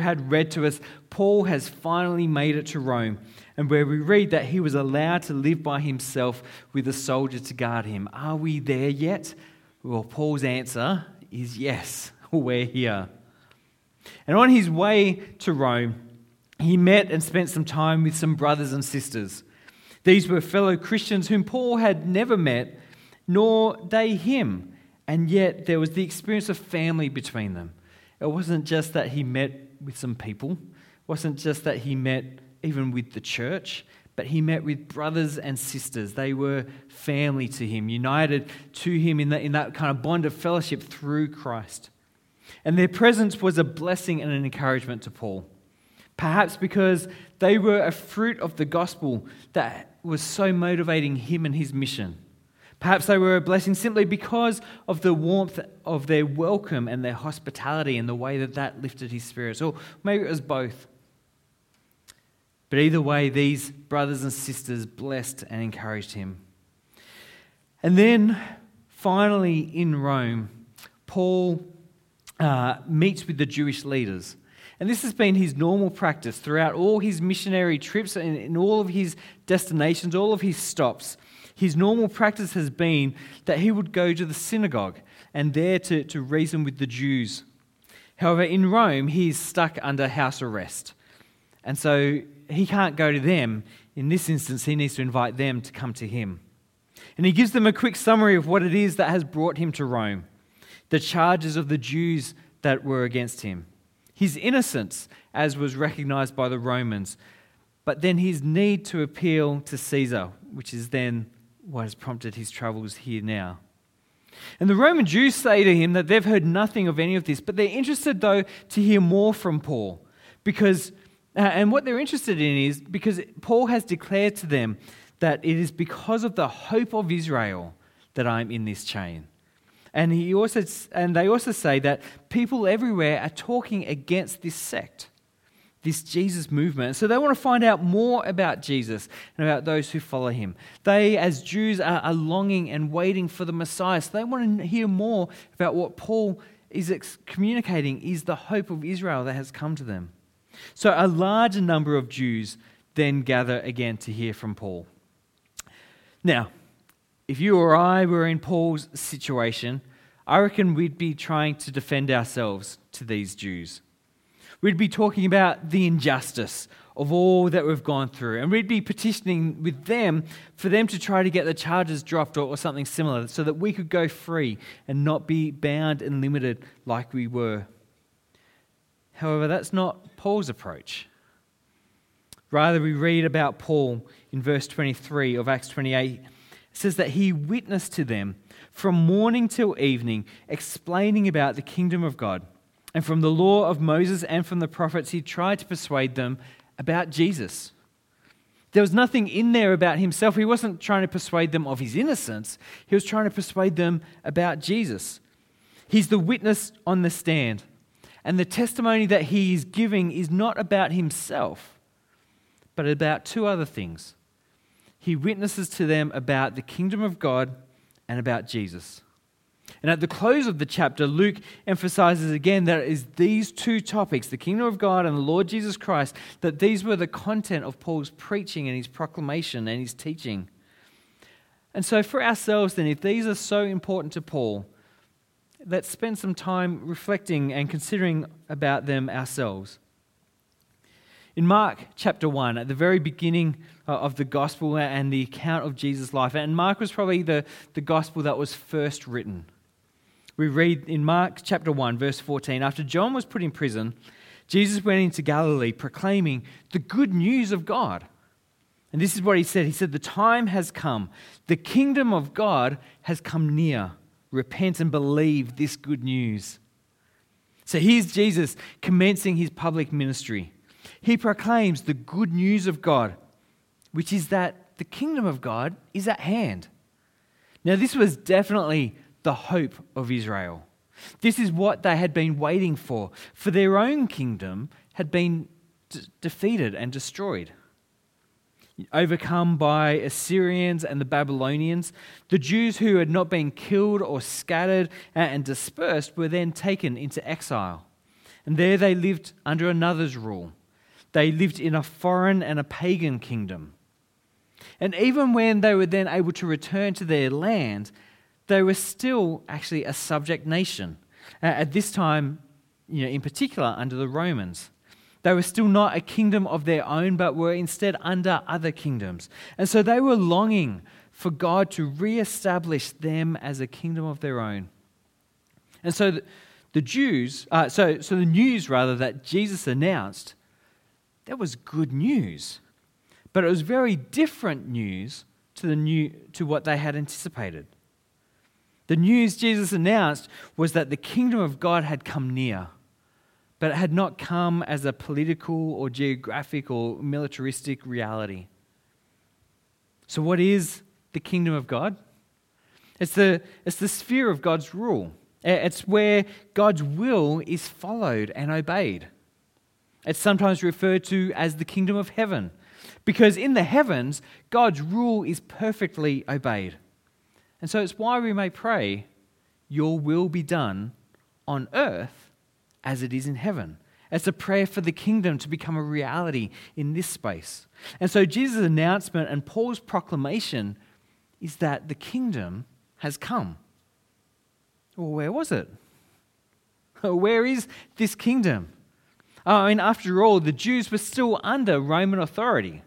had read to us, Paul has finally made it to Rome, and where we read that he was allowed to live by himself with a soldier to guard him. Are we there yet? Well, Paul's answer is yes, we're here. And on his way to Rome, he met and spent some time with some brothers and sisters. These were fellow Christians whom Paul had never met, nor they him, and yet there was the experience of family between them. It wasn't just that he met with some people. It wasn't just that he met even with the church, but he met with brothers and sisters. They were family to him, united to him in that, in that kind of bond of fellowship through Christ. And their presence was a blessing and an encouragement to Paul. Perhaps because they were a fruit of the gospel that was so motivating him and his mission. Perhaps they were a blessing simply because of the warmth of their welcome and their hospitality and the way that that lifted his spirits. Or maybe it was both. But either way, these brothers and sisters blessed and encouraged him. And then finally in Rome, Paul uh, meets with the Jewish leaders. And this has been his normal practice throughout all his missionary trips and in all of his destinations, all of his stops his normal practice has been that he would go to the synagogue and there to, to reason with the Jews. However, in Rome, he is stuck under house arrest. And so he can't go to them. In this instance, he needs to invite them to come to him. And he gives them a quick summary of what it is that has brought him to Rome the charges of the Jews that were against him, his innocence, as was recognized by the Romans, but then his need to appeal to Caesar, which is then what has prompted his troubles here now. And the Roman Jews say to him that they've heard nothing of any of this, but they're interested, though, to hear more from Paul. Because, uh, and what they're interested in is because Paul has declared to them that it is because of the hope of Israel that I'm in this chain. And, he also, and they also say that people everywhere are talking against this sect this Jesus movement. So they want to find out more about Jesus and about those who follow him. They, as Jews, are, longing and waiting for the Messiah. So they want to hear more about what Paul is communicating is the hope of Israel that has come to them. So a larger number of Jews then gather again to hear from Paul. Now, if you or I were in Paul's situation, I reckon we'd be trying to defend ourselves to these Jews. We'd be talking about the injustice of all that we've gone through. And we'd be petitioning with them for them to try to get the charges dropped or, or, something similar so that we could go free and not be bound and limited like we were. However, that's not Paul's approach. Rather, we read about Paul in verse 23 of Acts 28. It says that he witnessed to them from morning till evening, explaining about the kingdom of God and from the law of Moses and from the prophets, he tried to persuade them about Jesus. There was nothing in there about himself. He wasn't trying to persuade them of his innocence, he was trying to persuade them about Jesus. He's the witness on the stand. And the testimony that he is giving is not about himself, but about two other things. He witnesses to them about the kingdom of God and about Jesus. And at the close of the chapter, Luke emphasizes again that it is these two topics, the kingdom of God and the Lord Jesus Christ, that these were the content of Paul's preaching and his proclamation and his teaching. And so, for ourselves, then, if these are so important to Paul, let's spend some time reflecting and considering about them ourselves. In Mark chapter 1, at the very beginning uh, of the gospel and the account of Jesus' life, and Mark was probably the, the gospel that was first written we read in Mark chapter 1, verse 14 After John was put in prison, Jesus went into Galilee proclaiming the good news of God. And this is what he said He said, The time has come. The kingdom of God has come near. Repent and believe this good news. So here's Jesus commencing his public ministry. He proclaims the good news of God, which is that the kingdom of God is at hand. Now, this was definitely the hope of Israel. This is what they had been waiting for, for their own kingdom had been d- defeated and destroyed. Overcome by Assyrians and the Babylonians, the Jews who had not been killed or scattered and dispersed were then taken into exile. And there they lived under another's rule. They lived in a foreign and a pagan kingdom. And even when they were then able to return to their land, they were still actually a subject nation. At this time, you know, in particular, under the Romans. They were still not a kingdom of their own, but were instead under other kingdoms. And so they were longing for God to re-establish them as a kingdom of their own. And so the, the Jews, uh, so, so the news rather that Jesus announced, that was good news. But it was very different news to, the new, to what they had anticipated. The news Jesus announced was that the kingdom of God had come near, but it had not come as a political or geographic or militaristic reality. So, what is the kingdom of God? It's the, it's the sphere of God's rule. It's where God's will is followed and obeyed. It's sometimes referred to as the kingdom of heaven because in the heavens, God's rule is perfectly obeyed. And so it's why we may pray, Your will be done on earth as it is in heaven. It's a prayer for the kingdom to become a reality in this space. And so Jesus' announcement and Paul's proclamation is that the kingdom has come. Well, where was it? Where is this kingdom? Oh, I mean, after all, the Jews were still under Roman authority.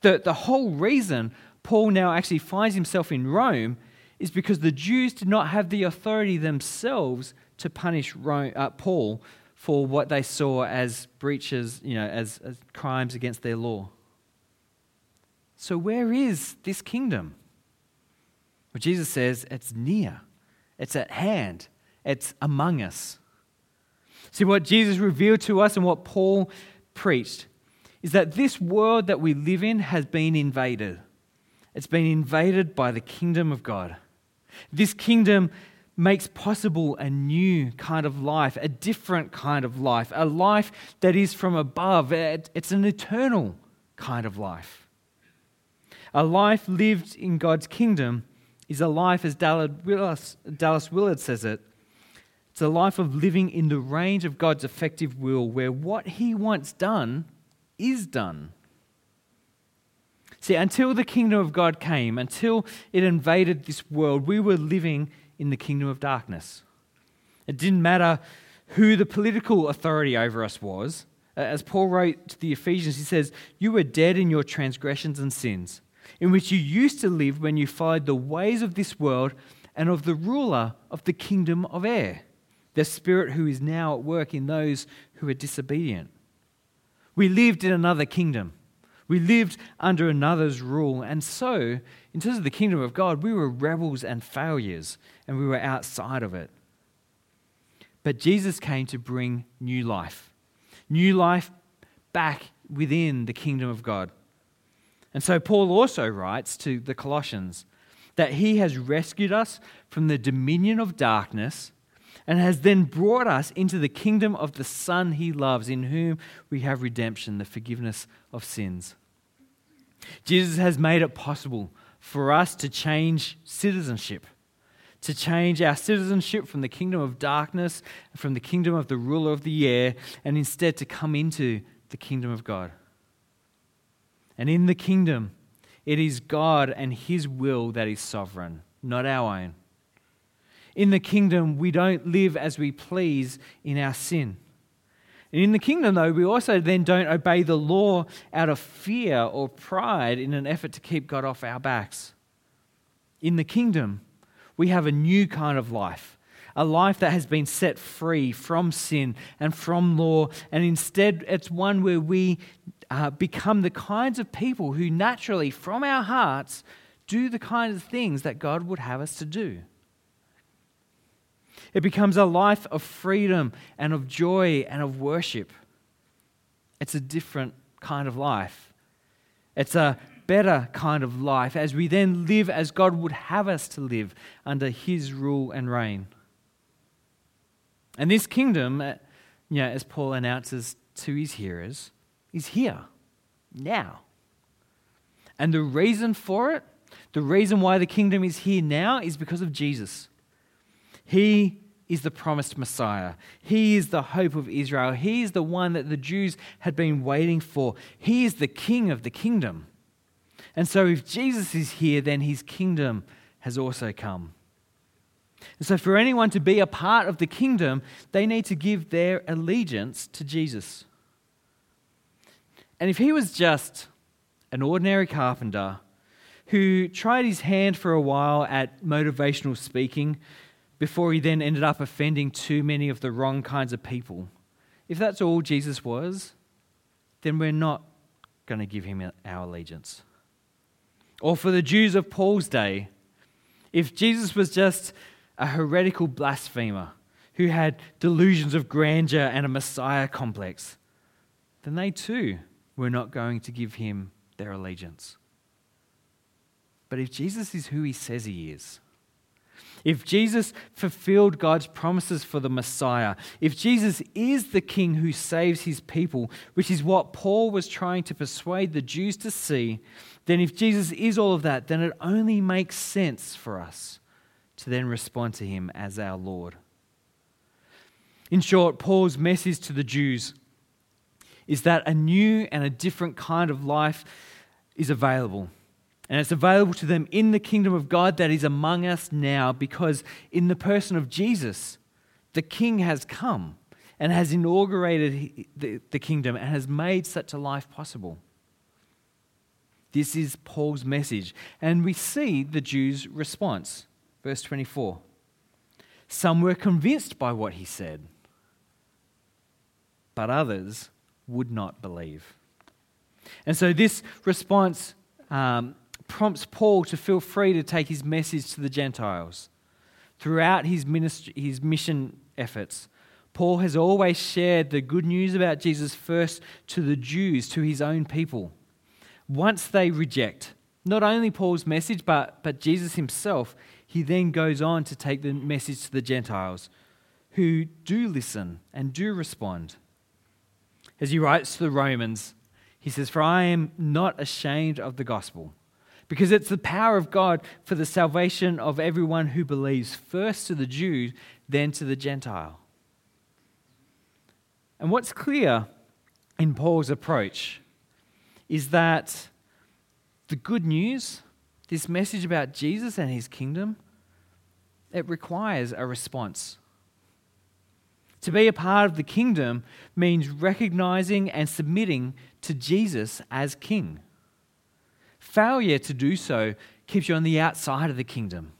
The, the whole reason Paul now actually finds himself in Rome is because the Jews did not have the authority themselves to punish Rome, uh, Paul for what they saw as breaches, you know, as, as crimes against their law. So, where is this kingdom? Well, Jesus says it's near, it's at hand, it's among us. See, what Jesus revealed to us and what Paul preached is that this world that we live in has been invaded. It's been invaded by the kingdom of God. This kingdom makes possible a new kind of life, a different kind of life, a life that is from above. It's an eternal kind of life. A life lived in God's kingdom is a life, as Dallas, Willard says it, it's a life of living in the range of God's effective will, where what He wants done is done. See, until the kingdom of God came, until it invaded this world, we were living in the kingdom of darkness. It didn't matter who the political authority over us was. Uh, as Paul wrote to the Ephesians, he says, You were dead in your transgressions and sins, in which you used to live when you followed the ways of this world and of the ruler of the kingdom of air, the spirit who is now at work in those who are disobedient. We lived in another kingdom we lived under another's rule. And so, in terms of the kingdom of God, we were rebels and failures, and we were outside of it. But Jesus came to bring new life, new life back within the kingdom of God. And so, Paul also writes to the Colossians that he has rescued us from the dominion of darkness and has then brought us into the kingdom of the Son he loves, in whom we have redemption, the forgiveness of sins. Jesus has made it possible for us to change citizenship, to change our citizenship from the kingdom of darkness, from the kingdom of the ruler of the air, and instead to come into the kingdom of God. And in the kingdom, it is God and His will that is sovereign, not our own. In the kingdom, we don't live as we please in our sin. And in the kingdom, though, we also then don't obey the law out of fear or pride in an effort to keep God off our backs. In the kingdom, we have a new kind of life, a life that has been set free from sin and from law, and instead it's one where we uh, become the kinds of people who naturally, from our hearts, do the kinds of things that God would have us to do. It becomes a life of freedom and of joy and of worship. It's a different kind of life. It's a better kind of life as we then live as God would have us to live under His rule and reign. And this kingdom, uh, you know, as Paul announces to his hearers, is here, now. And the reason for it, the reason why the kingdom is here now, is because of Jesus. He is the promised Messiah. He is the hope of Israel. He is the one that the Jews had been waiting for. He is the king of the kingdom. And so, if Jesus is here, then his kingdom has also come. And so, for anyone to be a part of the kingdom, they need to give their allegiance to Jesus. And if he was just an ordinary carpenter who tried his hand for a while at motivational speaking before he then ended up offending too many of the wrong kinds of people, if that's all Jesus was, then we're not going to give him our allegiance. Or for the Jews of Paul's day, if Jesus was just a heretical blasphemer who had delusions of grandeur and a Messiah complex, then they too were not going to give him their allegiance. But if Jesus is who he says he is, if Jesus fulfilled God's promises for the Messiah, if Jesus is the King who saves his people, which is what Paul was trying to persuade the Jews to see, then if Jesus is all of that, then it only makes sense for us to then respond to him as our Lord. In short, Paul's message to the Jews is that a new and a different kind of life is available. And it's available to them in the kingdom of God that is among us now because in the person of Jesus, the King has come and has inaugurated the, kingdom and has made such a life possible. This is Paul's message. And we see the Jews' response. Verse 24. Some were convinced by what he said, but others would not believe. And so this response um, prompts Paul to feel free to take his message to the Gentiles. Throughout his, ministry, his mission efforts, Paul has always shared the good news about Jesus first to the Jews, to his own people. Once they reject not only Paul's message, but, but Jesus himself, he then goes on to take the message to the Gentiles who do listen and do respond. As he writes to the Romans, he says, For I am not ashamed of the gospel, because it's the power of God for the salvation of everyone who believes, first to the Jew, then to the Gentile. And what's clear in Paul's approach is that the good news this message about Jesus and his kingdom, it requires a response. To be a part of the kingdom means recognizing and submitting to Jesus as king. Failure to do so keeps you on the outside of the kingdom.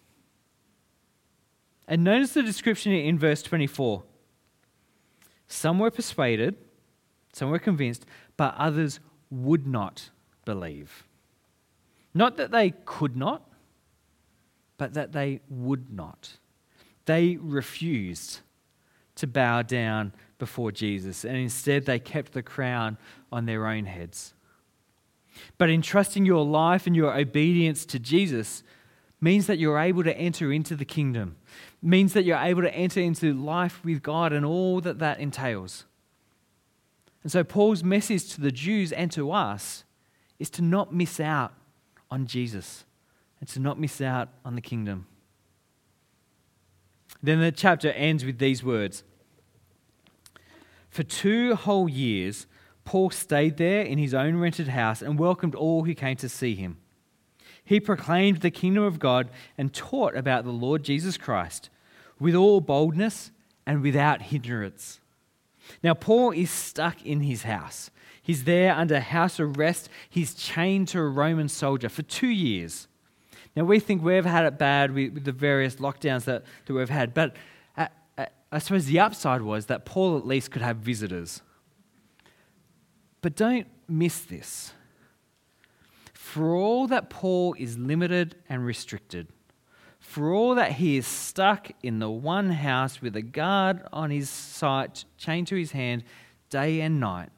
And notice the description in verse 24. Some were persuaded, some were convinced, but others would not believe. Not that they could not, but that they would not. They refused to bow down before Jesus, and instead they kept the crown on their own heads. But entrusting your life and your obedience to Jesus means that you're able to enter into the kingdom, means that you're able to enter into life with God and all that that entails. And so, Paul's message to the Jews and to us is to not miss out on Jesus and to not miss out on the kingdom. Then the chapter ends with these words For two whole years, Paul stayed there in his own rented house and welcomed all who came to see him. He proclaimed the kingdom of God and taught about the Lord Jesus Christ with all boldness and without hindrance. Now, Paul is stuck in his house. He's there under house arrest. He's chained to a Roman soldier for two years. Now, we think we've had it bad with, the various lockdowns that, that we've had, but I, I, I suppose the upside was that Paul at least could have visitors. But don't miss this. For all that Paul is limited and restricted, for all that he is stuck in the one house with a guard on his sight, chained to his hand day and night,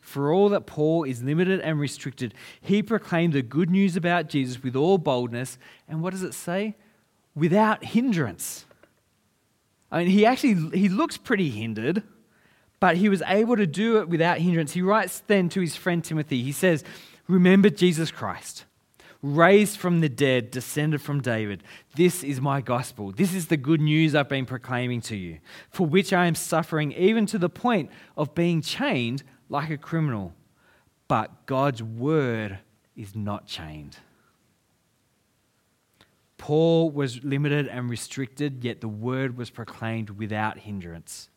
for all that Paul is limited and restricted, he proclaimed the good news about Jesus with all boldness. And what does it say? Without hindrance. I mean, he actually he looks pretty hindered, but he was able to do it without hindrance. He writes then to his friend Timothy, he says, Remember Jesus Christ. raised from the dead, descended from David. This is my gospel. This is the good news I've been proclaiming to you, for which I am suffering even to the point of being chained like a criminal. But God's word is not chained. Paul was limited and restricted, yet the word was proclaimed without hindrance.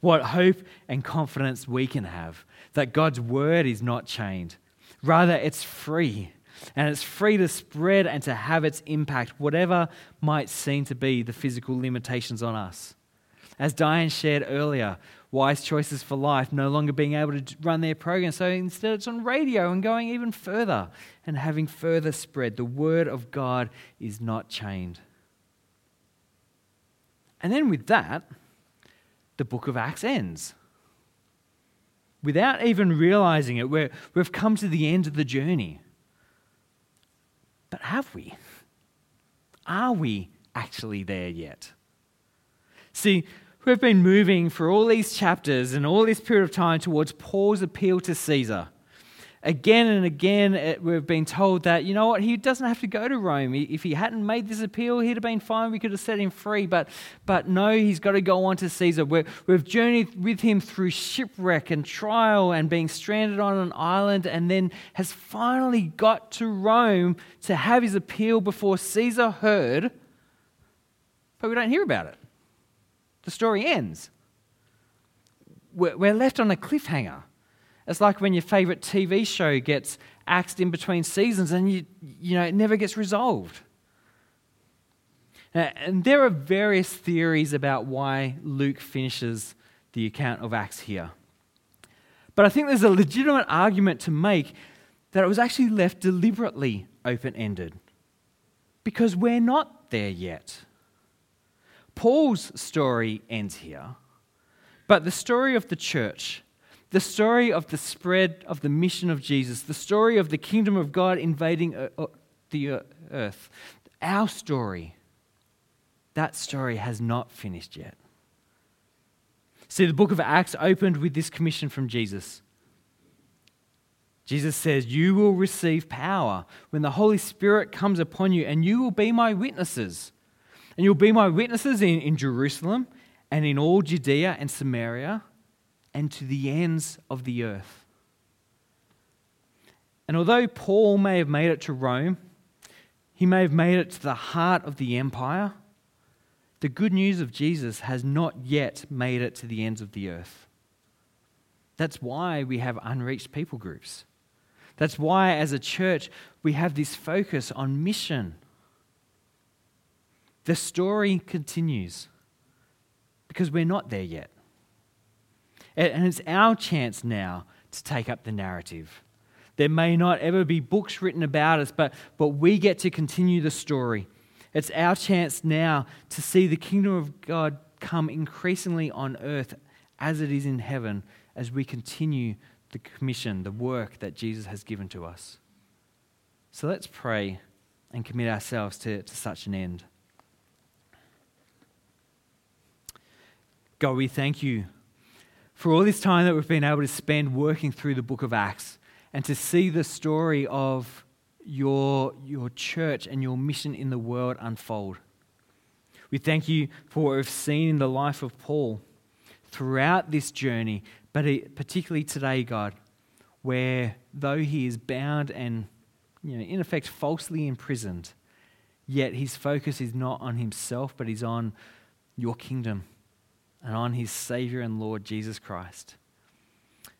What hope and confidence we can have that God's word is not chained. Rather, it's free, and it's free to spread and to have its impact, whatever might seem to be the physical limitations on us. As Diane shared earlier, Wise Choices for Life no longer being able to run their program, so instead it's on radio and going even further and having further spread. The Word of God is not chained. And then with that, the book of Acts ends. Without even realizing it, we have come to the end of the journey. But have we? Are we actually there yet? See, we've been moving for all these chapters and all this period of time towards Paul's appeal to Caesar again and again, it, we've been told that, you know what, he doesn't have to go to Rome. If he hadn't made this appeal, he'd have been fine. We could have set him free. But, but no, he's got to go on to Caesar. we have journeyed with him through shipwreck and trial and being stranded on an island, and then has finally got to Rome to have his appeal before Caesar heard. But we don't hear about it. The story ends. We're, we're left on a cliffhanger. It's like when your favorite TV show gets axed in between seasons and you, you know, it never gets resolved. And there are various theories about why Luke finishes the account of Acts here. But I think there's a legitimate argument to make that it was actually left deliberately open ended because we're not there yet. Paul's story ends here, but the story of the church the story of the spread of the mission of Jesus, the story of the kingdom of God invading uh, uh, the earth, our story, that story has not finished yet. See, the book of Acts opened with this commission from Jesus. Jesus says, You will receive power when the Holy Spirit comes upon you, and you will be my witnesses. And you'll be my witnesses in, in Jerusalem and in all Judea and Samaria and to the ends of the earth. And although Paul may have made it to Rome, he may have made it to the heart of the empire, the good news of Jesus has not yet made it to the ends of the earth. That's why we have unreached people groups. That's why, as a church, we have this focus on mission. The story continues because we're not there yet. And it's our chance now to take up the narrative. There may not ever be books written about us, but, but we get to continue the story. It's our chance now to see the kingdom of God come increasingly on earth as it is in heaven as we continue the commission, the work that Jesus has given to us. So let's pray and commit ourselves to, to such an end. God, we thank you for all this time that we've been able to spend working through the book of Acts and to see the story of your, your church and your mission in the world unfold. We thank you for what we've seen in the life of Paul throughout this journey, but particularly today, God, where though he is bound and, you know, in effect, falsely imprisoned, yet his focus is not on himself, but is on your kingdom and on his Savior and Lord Jesus Christ.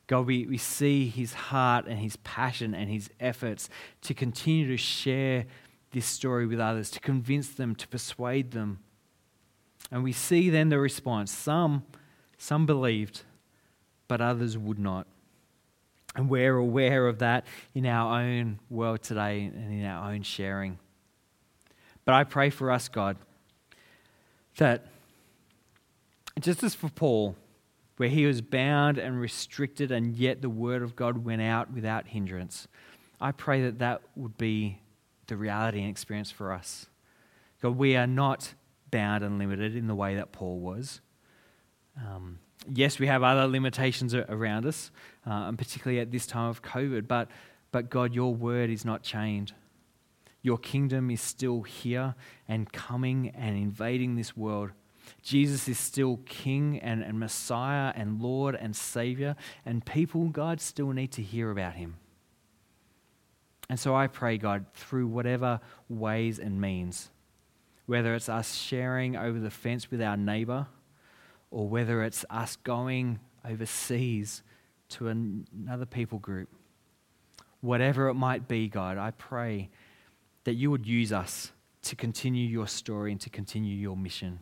God, we, we see his heart and his passion and his efforts to continue to share this story with others, to convince them, to persuade them. And we see then the response. Some, some believed, but others would not. And we're aware of that in our own world today and in our own sharing. But I pray for us, God, that just as for Paul, where he was bound and restricted, and yet the word of God went out without hindrance, I pray that that would be the reality and experience for us. God, we are not bound and limited in the way that Paul was. Um, yes, we have other limitations around us, uh, and particularly at this time of COVID, but, but God, your word is not chained. Your kingdom is still here and coming and invading this world. Jesus is still King and, and Messiah and Lord and Savior, and people, God, still need to hear about him. And so I pray, God, through whatever ways and means, whether it's us sharing over the fence with our neighbor, or whether it's us going overseas to another people group, whatever it might be, God, I pray that you would use us to continue your story and to continue your mission.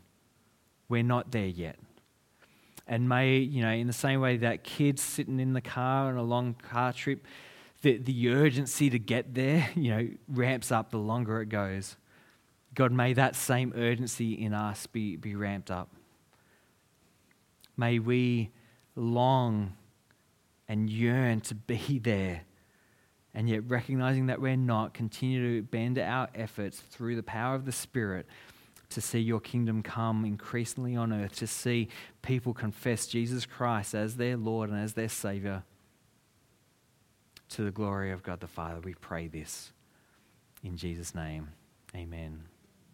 We're not there yet. And may, you know, in the same way that kids sitting in the car on a long car trip, the, the urgency to get there, you know, ramps up the longer it goes. God, may that same urgency in us be, be ramped up. May we long and yearn to be there. And yet, recognizing that we're not, continue to bend our efforts through the power of the Spirit to see your kingdom come increasingly on earth, to see people confess Jesus Christ as their Lord and as their Savior. To the glory of God the Father, we pray this. In Jesus' name, amen.